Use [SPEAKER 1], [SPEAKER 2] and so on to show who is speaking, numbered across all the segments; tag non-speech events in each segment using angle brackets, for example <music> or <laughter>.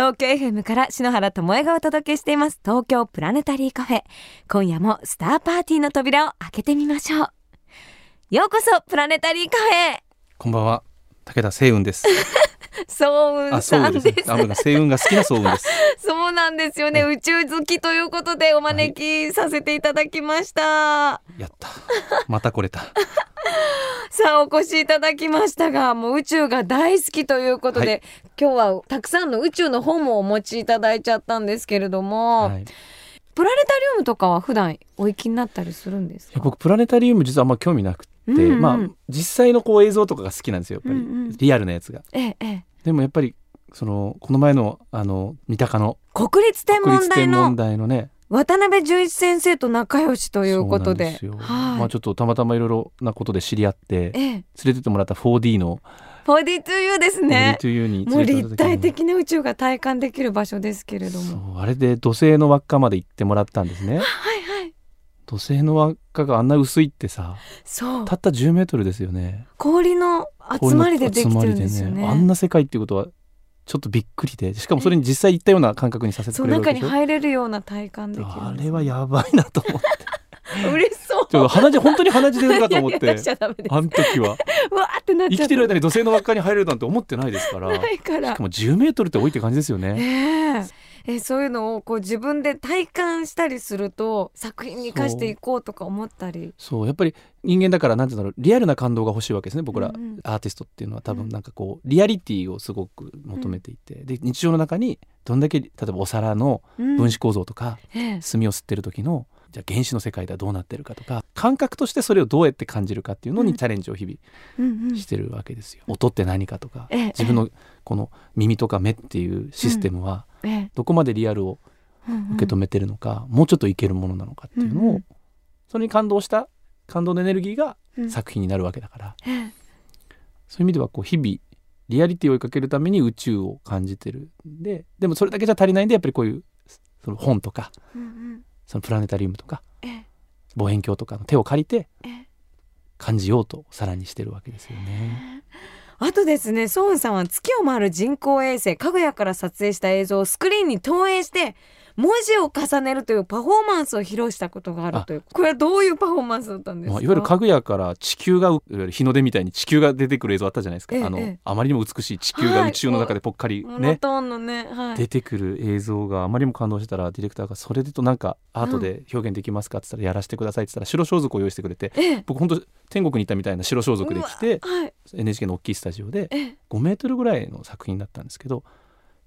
[SPEAKER 1] 東京 FM から篠原智恵がお届けしています。東京プラネタリーカフェ。今夜もスターパーティーの扉を開けてみましょう。ようこそプラネタリーカフェ
[SPEAKER 2] こんばんは。武田星雲です。<laughs>
[SPEAKER 1] そう
[SPEAKER 2] あそうですあ僕が星雲が好きなそう雲です。<laughs>
[SPEAKER 1] そうなんですよね、宇宙好きということでお招きさせていただきました、
[SPEAKER 2] やった。また来れた。<laughs>
[SPEAKER 1] さあお越しいただきましたがもう宇宙が大好きということで、
[SPEAKER 2] はい。
[SPEAKER 1] 今日はたくさんの宇宙の本もお持ちいただいちゃったんですけれども、
[SPEAKER 2] はい、い
[SPEAKER 1] プラネタリウムとかは普段お行きになったりするんですか？
[SPEAKER 2] や僕プラネタリウム実はあんま興味なくて、
[SPEAKER 1] うんうん。
[SPEAKER 2] まあ実際のこう映像とかが好きなんですよやっぱり、
[SPEAKER 1] うんうん。
[SPEAKER 2] リアルなやつが。
[SPEAKER 1] ええええ。
[SPEAKER 2] でもやっぱりそのこの前のあの三鷹の。
[SPEAKER 1] 国立天
[SPEAKER 2] 国
[SPEAKER 1] 文台
[SPEAKER 2] 立天文
[SPEAKER 1] の
[SPEAKER 2] ね。
[SPEAKER 1] 渡辺淳一先生と仲良しということで。はい、
[SPEAKER 2] まあちょっとたまたまいろいろなことで知り合って連
[SPEAKER 1] え。え
[SPEAKER 2] れてってもらった 4D の。
[SPEAKER 1] 4D2U ですね。
[SPEAKER 2] 4D2U に
[SPEAKER 1] もう立体的な宇宙が体感できる場所ですけれど
[SPEAKER 2] そ
[SPEAKER 1] も
[SPEAKER 2] うあれで土星の輪っかまで行ってもらったんですね <laughs> 土星の輪っかがあんな薄いってさ
[SPEAKER 1] そう。
[SPEAKER 2] たった10メートルですよね。
[SPEAKER 1] 氷の集まりでできてるんですよね。
[SPEAKER 2] 氷の集まりであんな世界っていうことはちょっっとびっくりで。しかもそれに実際行ったような感覚にさせてくれる
[SPEAKER 1] 中に入れるような体感できる
[SPEAKER 2] あれはやばいなと思って。<laughs>
[SPEAKER 1] 嬉しそう。
[SPEAKER 2] ちょっと鼻血本当に鼻血出るかと思って。あの時は。
[SPEAKER 1] うわーってなっちゃ
[SPEAKER 2] 生きてる間に土星の輪っかに入れるなんて思ってないですから。
[SPEAKER 1] ないから。
[SPEAKER 2] しかも10メートルって多いって感じですよね。
[SPEAKER 1] ねええそういうのをこう自分で体感したりすると作品に生かしていこうとか思ったり。
[SPEAKER 2] そう。やっぱり人間だからなんていうんだろうリアルな感動が欲しいわけですね僕ら、
[SPEAKER 1] うんうん。
[SPEAKER 2] アーティストっていうのは多分なんかこうリアリティをすごく求めていて、で日常の中にどんだけ例えばお皿の分子構造とか、
[SPEAKER 1] ええ。
[SPEAKER 2] 炭を吸ってる時のじゃあ原子の世界ではどうなってるかとか感覚としてそれをどうやって感じるかっていうの
[SPEAKER 1] うん。
[SPEAKER 2] にチャレンジを日々してるわけですよ。音って何かとか。
[SPEAKER 1] ええ。
[SPEAKER 2] 自分のこの耳とか目っていうシステムは
[SPEAKER 1] ええ。
[SPEAKER 2] どこまでリアルを受け止めてるのか、もうちょっといけるものなのかっていうのを、それに感動した感動のエネルギーが
[SPEAKER 1] うん。
[SPEAKER 2] 作品になるわけだから、
[SPEAKER 1] ええ。
[SPEAKER 2] そういう意味ではこう日々リアリティを追いかけるために宇宙を感じてるんででもそれだけじゃ足りないんでやっぱりこういうその本とかそのプラネタリウムとか
[SPEAKER 1] ええ。
[SPEAKER 2] 望遠鏡とかの手を借りて
[SPEAKER 1] ええ。
[SPEAKER 2] 感じようとさらにしてるわけですよね。
[SPEAKER 1] あとですねソウンさんは月を回る人工衛星かぐやから撮影した映像をスクリーンに投影して文字を重ねるというパフォーマンスを披露したことがあるというこれはどういうパフォーマンスだったんですか、
[SPEAKER 2] まあ、いわゆるかぐやから地球が日の出みたいに地球が出てくる映像あったじゃないですか、あの
[SPEAKER 1] ええええ。
[SPEAKER 2] あまりにも美しい地球が宇宙の中でぽっかりね、
[SPEAKER 1] トーンのねはい。
[SPEAKER 2] 出てくる映像があまりにも感動したらディレクターがそれでとなんかアートで表現できますかって言ったらやらせてくださいって言ったら白装束を用意してくれて
[SPEAKER 1] ええ
[SPEAKER 2] 僕本当天国に行ったみたいな白装束で来て
[SPEAKER 1] はい
[SPEAKER 2] NHK の大きいスタジオで
[SPEAKER 1] ええ。
[SPEAKER 2] 5メートルぐらいの作品だったんですけど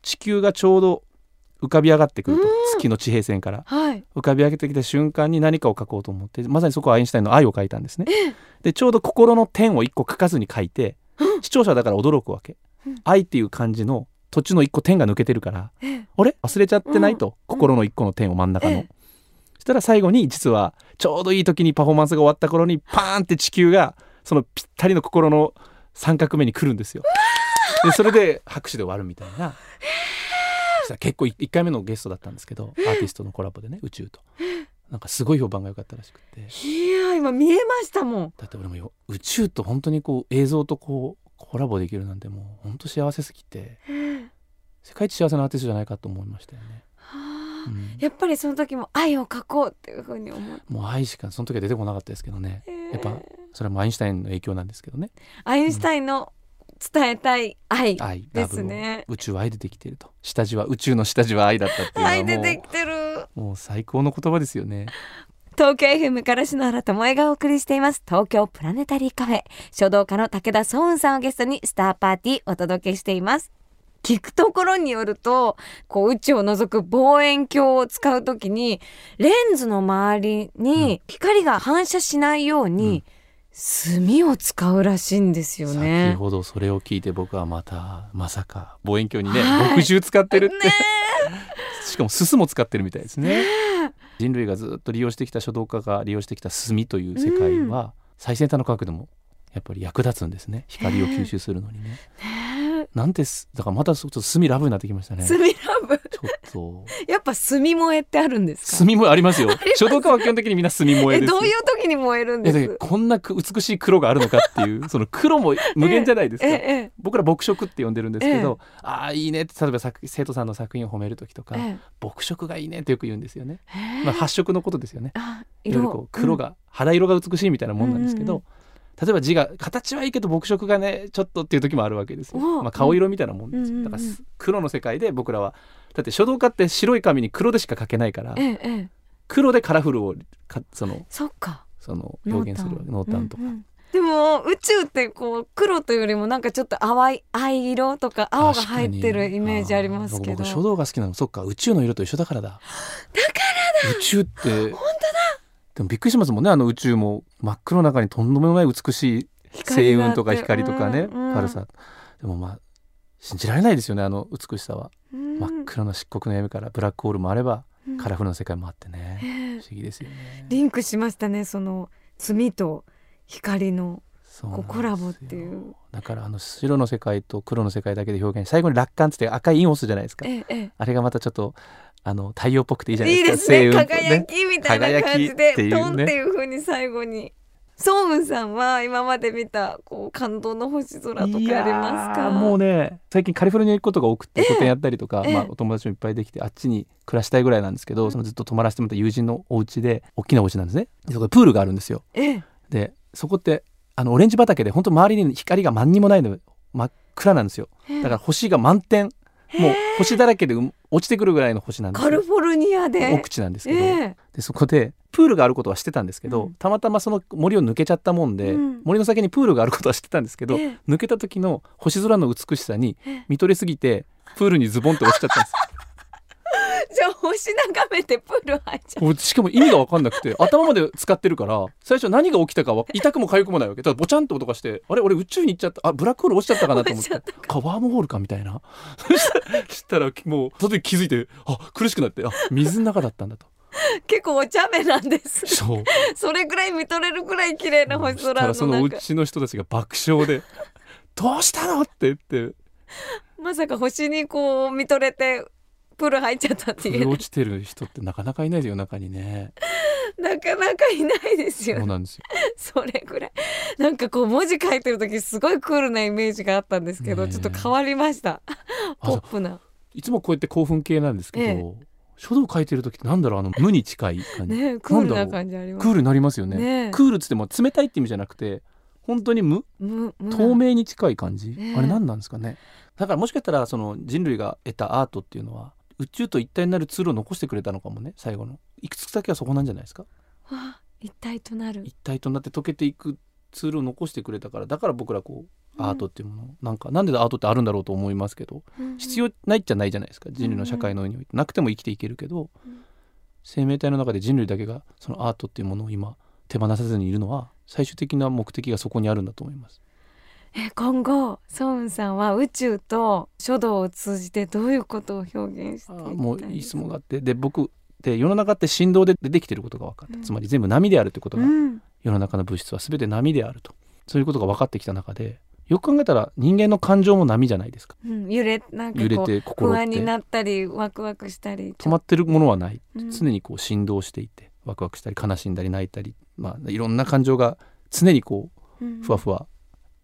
[SPEAKER 2] 地球がちょうど浮かび上がってくると
[SPEAKER 1] うん
[SPEAKER 2] 月の地平線から
[SPEAKER 1] はい
[SPEAKER 2] 浮かび上げてきた瞬間に何かを書こうと思ってまさにそこはアインシュタインの愛を書いたんですね。でちょうど心の点を一個書かずに書いて視聴者だから驚くわけ
[SPEAKER 1] うん。
[SPEAKER 2] 愛っていう漢字の途中の一個点が抜けてるから
[SPEAKER 1] ええ
[SPEAKER 2] あれ？忘れちゃってないと、
[SPEAKER 1] うん
[SPEAKER 2] 心の一個の点を真ん中の。
[SPEAKER 1] ええ
[SPEAKER 2] そしたら最後に実はちょうどいい時にパフォーマンスが終わった頃にパーンって地球がそのぴったりの心の三角目に来るんですよ。でそれで拍手で終わるみたいな。そした。ら結構1回目のゲストだったんですけどアーティストのコラボでね宇宙と。なんかすごい評判が良かったらしくて。
[SPEAKER 1] いや今見えましたもん。
[SPEAKER 2] だって俺もよ宇宙と本当にこう映像とこうコラボできるなんてもう本当幸せすぎて。
[SPEAKER 1] ええ
[SPEAKER 2] 世界一幸せなアーティストじゃないかと思いましたよね。
[SPEAKER 1] はあ
[SPEAKER 2] うん。
[SPEAKER 1] やっぱりその時も愛を描こうっていうふうに思って
[SPEAKER 2] もう愛しかその時は出てこなかったですけどね。やっぱ
[SPEAKER 1] ええ
[SPEAKER 2] それはもうアインシュタインの影響なんですけどね。
[SPEAKER 1] アインシュタインの伝えたい愛、
[SPEAKER 2] 愛
[SPEAKER 1] ですね。
[SPEAKER 2] 宇宙は愛でできていると。下地は宇宙の下地は愛だったっていう
[SPEAKER 1] 愛でできてる。
[SPEAKER 2] うもう最高の言葉ですよね。
[SPEAKER 1] 東京 FM から篠原智恵がお送りしています。東京プラネタリーカフェ。書道家の武田壮雲さんをゲストにスターパーティーお届けしています。聞くところによるとこう宇宙を覗く望遠鏡を使うときにレンズの周りに光が反射しないように墨を使うらしいんですよ
[SPEAKER 2] 先
[SPEAKER 1] ね。
[SPEAKER 2] ほどそれを聞いて僕はまたまさか望遠鏡にね
[SPEAKER 1] はい。
[SPEAKER 2] 墨汁使ってるって、
[SPEAKER 1] ね <laughs>
[SPEAKER 2] しかもすすも使ってるみたいですね。人類がずっと利用してきた書道家が利用してきた墨という世界は、最先端の科学でもやっぱり役立つんですね。光を吸収するのにね。
[SPEAKER 1] ね
[SPEAKER 2] なんてすだからまたちょっと墨ラブになってきましたね。ちょ
[SPEAKER 1] 墨ラブ
[SPEAKER 2] っと。<laughs>
[SPEAKER 1] やっぱ墨萌えってあるんですか？
[SPEAKER 2] 墨もありますよ。<laughs> 書道家は基本的にみんな墨萌えです
[SPEAKER 1] えどういう時に燃えるんです？
[SPEAKER 2] こんなく美しい黒があるのかっていう <laughs> その黒も無限じゃないですか、
[SPEAKER 1] ええ
[SPEAKER 2] 僕ら墨色って呼んでるんですけど、ああいいねって例えば作生徒さんの作品を褒める時とか、
[SPEAKER 1] ええ。
[SPEAKER 2] 墨色がいいねってよく言うんですよね、
[SPEAKER 1] ええ
[SPEAKER 2] まあ、発色のことですよね。
[SPEAKER 1] あ
[SPEAKER 2] いろいろこう黒が、肌色が美しいみたいなもんなんですけど、
[SPEAKER 1] うんうん
[SPEAKER 2] 例えば字が形はいいけど墨色がねちょっとっていう時もあるわけですよ、
[SPEAKER 1] お
[SPEAKER 2] まあ、顔色みたいなもんです。だからす黒の世界で僕らはだって書道家って白い紙に黒でしか書けないから
[SPEAKER 1] ええええ。
[SPEAKER 2] 黒でカラフルをかその
[SPEAKER 1] そっか。
[SPEAKER 2] その表現する濃淡。とか、
[SPEAKER 1] うんうんでも宇宙ってこう黒というよりもなんかちょっと淡い藍色とか青が入ってるイメージありますけど。
[SPEAKER 2] 僕書道が好きなの。そっか宇宙の色と一緒だからだ。だからだ。宇宙って本当だでもびっくりしますもんねあの宇宙も。真っ黒の中にとんでもない美しい星雲とか光とかね、
[SPEAKER 1] うんうん。
[SPEAKER 2] パルサ。でもまあ信じられないですよねあの美しさは、
[SPEAKER 1] うん。
[SPEAKER 2] 真っ暗な漆黒の闇からブラックホールもあれば、
[SPEAKER 1] うん。
[SPEAKER 2] カラフルな世界もあってね、
[SPEAKER 1] ええ。
[SPEAKER 2] 不思議ですよね。
[SPEAKER 1] リンクしましたねその墨と光のコラボっていう。
[SPEAKER 2] だからあの白の世界と黒の世界だけで表現最後に楽観っつって赤いインオスじゃないですか、
[SPEAKER 1] えええ。
[SPEAKER 2] あれがまたちょっとあの太陽っぽくていいじゃない
[SPEAKER 1] えいい
[SPEAKER 2] で
[SPEAKER 1] ですすね。輝きみたいな感じで
[SPEAKER 2] 輝きっていうね。
[SPEAKER 1] トンっていう風に最後に。ソーンさんは今まで見たこう感動の星空とかありますか？
[SPEAKER 2] ーもうね最近カリフォルニア行くことが多くて個展やったりとか、
[SPEAKER 1] ええ。
[SPEAKER 2] まあ、お友達もいっぱいできてあっちに暮らしたいぐらいなんですけど、そのずっと泊まらせてもらった友人のお家で大きなお家なんですね。でそこでプールがあるんですよ。
[SPEAKER 1] ええ。
[SPEAKER 2] でそこってあのオレンジ畑で本当周りに光が何にもないの真っ暗なんですよ。だから星が満点。もう星だらけでうん落ちてくるぐらいの星なんですよ
[SPEAKER 1] カリフォルニアで。
[SPEAKER 2] 奥地なんですけど、
[SPEAKER 1] ええ。
[SPEAKER 2] でそこでプールがあることは知ってたんですけど、
[SPEAKER 1] うん。
[SPEAKER 2] たまたまその森を抜けちゃったもんで、
[SPEAKER 1] うん。
[SPEAKER 2] 森の先にプールがあることは知ってたんですけど、
[SPEAKER 1] ええ。
[SPEAKER 2] 抜けた時の星空の美しさに
[SPEAKER 1] ええ。
[SPEAKER 2] 見とれすぎてプールにズボンって落ちちゃったんです
[SPEAKER 1] 星眺めてプール入っちゃう。
[SPEAKER 2] 俺しかも意味が分かんなくて頭まで使ってるから最初何が起きたかは <laughs> 痛くも痒くもないわけ。ただボチャンと音がしてあれ俺宇宙に行っちゃったあブラックホール落ちちゃったかなと思って。<laughs> あワームホールかみたいな。そしたらもうその時気づいてあ苦しくなってあ水の中だったんだと。
[SPEAKER 1] 結構お茶目なんです。
[SPEAKER 2] そう。
[SPEAKER 1] それぐらい見とれるぐらい綺麗な星空の
[SPEAKER 2] らそのう
[SPEAKER 1] 中
[SPEAKER 2] ちの人たちが爆笑で <laughs>「どうしたの?」って言って。
[SPEAKER 1] まさか星にこう見とれてプール入っちゃったっていう。
[SPEAKER 2] 落ちてる人ってなかなかいないですよ中にね。
[SPEAKER 1] なかなかいないですよ。
[SPEAKER 2] そうなんですよ。
[SPEAKER 1] それぐらい。なんかこう文字書いてる時すごいクールなイメージがあったんですけど、
[SPEAKER 2] ねえ。
[SPEAKER 1] ちょっと変わりました。
[SPEAKER 2] あ
[SPEAKER 1] ポップな。い
[SPEAKER 2] つもこうやって興奮系なんですけど、
[SPEAKER 1] ええ。
[SPEAKER 2] 書道書いてる時ってなんだろうあの無に近い感じ、
[SPEAKER 1] ねクールな感じあります
[SPEAKER 2] クールになりますよね。クールっつっても冷たいって意味じゃなくて本当に無？
[SPEAKER 1] むむ
[SPEAKER 2] 透明に近い感じ、あれ何なんですかね？だからもしかしたらその人類が得たアートっていうのは宇宙と一体になるツールを残してくれたのかもね最後の。いくつだけはそこなんじゃないですか？
[SPEAKER 1] 一体となる。
[SPEAKER 2] 一体となって溶けていくツールを残してくれたからだから僕らこうアートっていうもの、なんかなんでアートってあるんだろうと思いますけど必要ないっちゃないじゃないですか人類の社会の上に。おいてなくても生きていけるけど、
[SPEAKER 1] うん。
[SPEAKER 2] 生命体の中で人類だけがそのアートっていうものを今手放さずにいるのは最終的な目的がそこにあるんだと思います。
[SPEAKER 1] え今後ソウンさんは宇宙と書道を通じてどういうことを表現していきたい
[SPEAKER 2] もういい質問があって。で僕で世の中って振動でできてることが分かった、
[SPEAKER 1] うん。
[SPEAKER 2] つまり全部波であるということが、
[SPEAKER 1] うん。
[SPEAKER 2] 世の中の物質は全て波であると。そういうことが分かってきた中でよく考えたら人間の感情も波じゃないですか。
[SPEAKER 1] うん、揺れなんか
[SPEAKER 2] 揺れて心って。
[SPEAKER 1] 不安になったりワクワクしたり
[SPEAKER 2] 止まってるものはない。
[SPEAKER 1] うん。
[SPEAKER 2] 常にこう振動していてワクワクしたり悲しんだり泣いたり、まあ、いろんな感情が常にこう
[SPEAKER 1] うん。
[SPEAKER 2] ふわふわ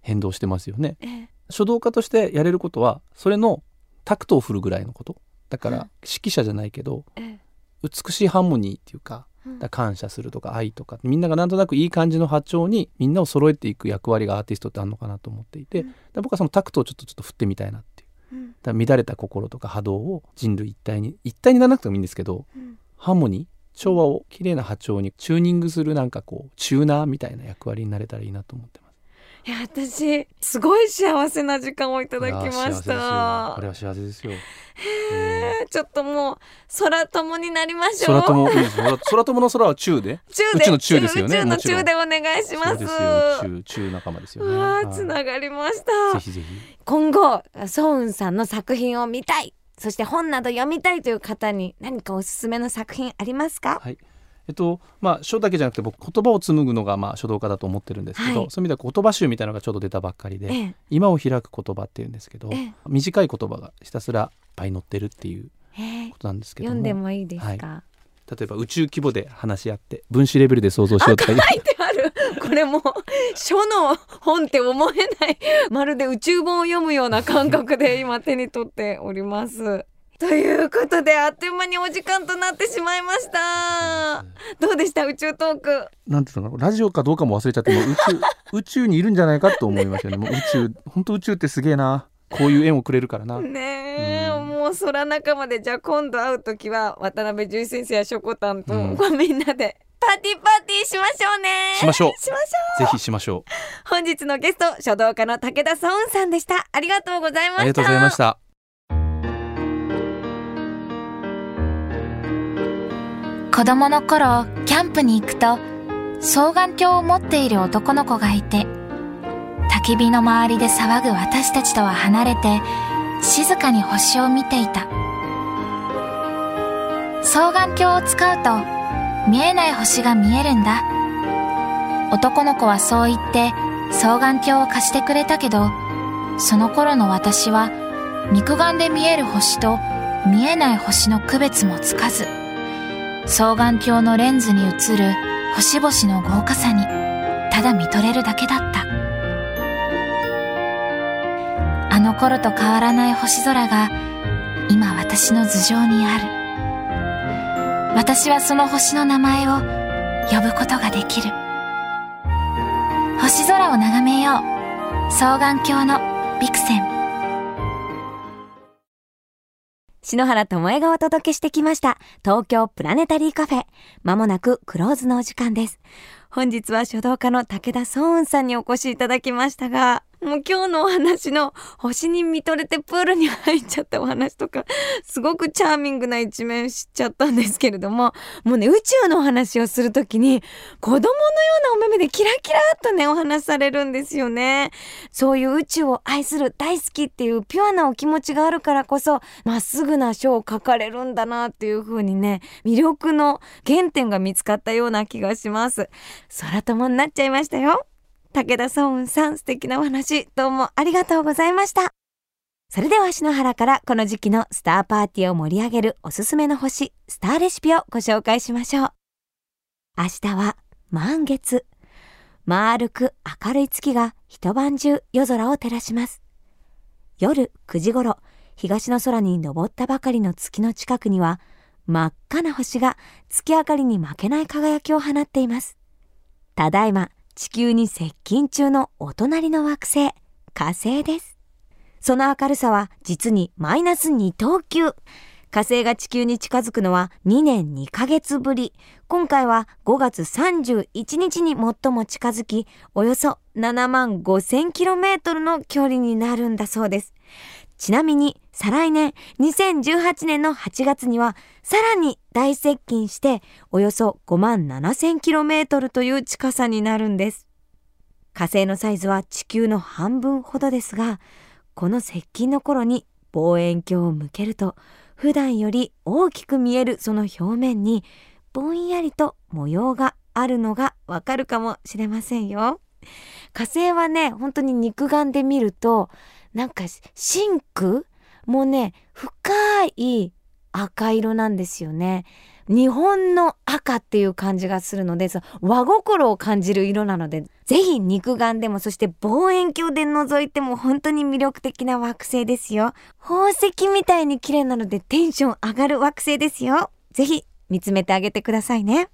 [SPEAKER 2] 変動してますよね。
[SPEAKER 1] ええ。
[SPEAKER 2] 書道家としてやれることはそれのタクトを振るぐらいのこと。だか
[SPEAKER 1] うん。
[SPEAKER 2] ら指揮者じゃないけど
[SPEAKER 1] ええ。
[SPEAKER 2] 美しいハーモニーっていうか感謝するとか愛とかみんながなんとなくいい感じの波長にみんなを揃えていく役割がアーティストってあるのかなと思っていて、
[SPEAKER 1] うん。
[SPEAKER 2] だから僕はそのタクトをちょっとちょっと振ってみたいなっていう
[SPEAKER 1] うん。
[SPEAKER 2] だ乱れた心とか波動を人類一体に一体にならなくてもいいんですけど
[SPEAKER 1] うん。
[SPEAKER 2] ハーモニー調和を綺麗な波長にチューニングするなんかこうチューナーみたいな役割になれたらいいなと思ってます。
[SPEAKER 1] いや私すごい幸せな時間をいただきました。
[SPEAKER 2] これは幸せですよ。
[SPEAKER 1] えーちょっともう空友になりましょう。
[SPEAKER 2] 空友空 <laughs> 空友の空は宙で？
[SPEAKER 1] 中で
[SPEAKER 2] の宙ですよね
[SPEAKER 1] の中でお願いします。
[SPEAKER 2] そうですよ。宇宙宙仲間ですよね。
[SPEAKER 1] わつながりました。
[SPEAKER 2] ぜひぜひ。
[SPEAKER 1] 今後ソウンさんの作品を見たい。そして本など読みたいという方に何かおすすめの作品ありますか？
[SPEAKER 2] はい。えっとまあ書だけじゃなくて僕言葉を紡ぐのがまあ書道家だと思ってるんですけど、
[SPEAKER 1] はい。
[SPEAKER 2] そういう意味では言葉集みたいなのがちょうど出たばっかりで、
[SPEAKER 1] ええ。
[SPEAKER 2] 今を開く言葉っていうんですけど、
[SPEAKER 1] ええ。
[SPEAKER 2] 短い言葉がひたすらいっぱい載ってるっていう
[SPEAKER 1] ええ。
[SPEAKER 2] ことなんですけども
[SPEAKER 1] 読んでもいいですか、
[SPEAKER 2] は例えば宇宙規模で話し合って分子レベルで想像しようとか
[SPEAKER 1] 書いてある。これもう書の本って思えない。まるで宇宙本を読むような感覚で今手に取っております。ということであっという間にお時間となってしまいました。どうでした宇宙トーク？
[SPEAKER 2] なんていうのラジオかどうかも忘れちゃってもう宇宙 <laughs> 宇宙にいるんじゃないかと思いましたよねもう宇宙本当宇宙ってすげえなこういう縁をくれるからな
[SPEAKER 1] ねえ、
[SPEAKER 2] うん
[SPEAKER 1] もう空仲間でじゃあ今度会う時は渡辺淳先生やしょこたんと、
[SPEAKER 2] うん
[SPEAKER 1] みんなでパーティーパーティーしましょうね。
[SPEAKER 2] しましょう
[SPEAKER 1] しましょう。
[SPEAKER 2] ぜひしましょう
[SPEAKER 1] 本日のゲスト書道家の武田壮雲さんでした。ありがとうございました。
[SPEAKER 2] ありがとうございました
[SPEAKER 3] 子供の頃キャンプに行くと双眼鏡を持っている男の子がいて焚き火の周りで騒ぐ私たちとは離れて静かに星を見ていた。双眼鏡を使うと見えない星が見えるんだ。男の子はそう言って双眼鏡を貸してくれたけどその頃の私は肉眼で見える星と見えない星の区別もつかず双眼鏡のレンズに映る星々の豪華さにただ見とれるだけだった。あの頃と変わらない星空が今私の頭上にある。私はその星の名前を呼ぶことができる。星空を眺めよう。双眼鏡のビクセン。
[SPEAKER 1] 篠原智恵がお届けしてきました。東京プラネタリーカフェ。まもなくクローズのお時間です。本日は書道家の武田壮雲さんにお越しいただきましたがもう今日のお話の星に見とれてプールに入っちゃったお話とか <laughs> すごくチャーミングな一面知っちゃったんですけれどももうね宇宙のお話をするときに子供のようなお目目でキラキラっとねお話されるんですよね。そういう宇宙を愛する大好きっていうピュアなお気持ちがあるからこそまっすぐな書を書かれるんだなっていう風にね魅力の原点が見つかったような気がします。空友になっちゃいましたよ。武田壮雲さん素敵なお話どうもありがとうございました。それでは篠原からこの時期のスターパーティーを盛り上げるおすすめの星スターレシピをご紹介しましょう。明日は満月丸く明るい月が一晩中夜空を照らします。夜9時頃東の空に昇ったばかりの月の近くには真っ赤な星が月明かりに負けない輝きを放っています。ただいま地球に接近中のお隣の惑星火星ですその明るさは実にマイナス2等級火星が地球に近づくのは2年2ヶ月ぶり。今回は5月31日に最も近づき、およそ7万5000キロメートルの距離になるんだそうです。ちなみに、再来年2018年の8月には、さらに大接近して、およそ5万7000キロメートルという近さになるんです。火星のサイズは地球の半分ほどですが、この接近の頃に望遠鏡を向けると、普段より大きく見えるその表面にぼんやりと模様があるのがわかるかもしれませんよ。火星はね、本当に肉眼で見ると、なんか真空もね、深い赤色なんですよね。日本の赤っていう感じがするので、そ和心を感じる色なので、ぜひ肉眼でも、そして望遠鏡で覗いても本当に魅力的な惑星ですよ。宝石みたいに綺麗なのでテンション上がる惑星ですよ。ぜひ見つめてあげてくださいね。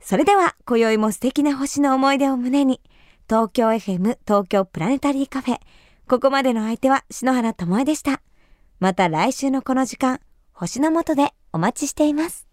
[SPEAKER 1] それでは、今宵も素敵な星の思い出を胸に、東京 FM 東京プラネタリーカフェ。ここまでの相手は篠原智恵でした。また来週のこの時間、星の下でお待ちしています。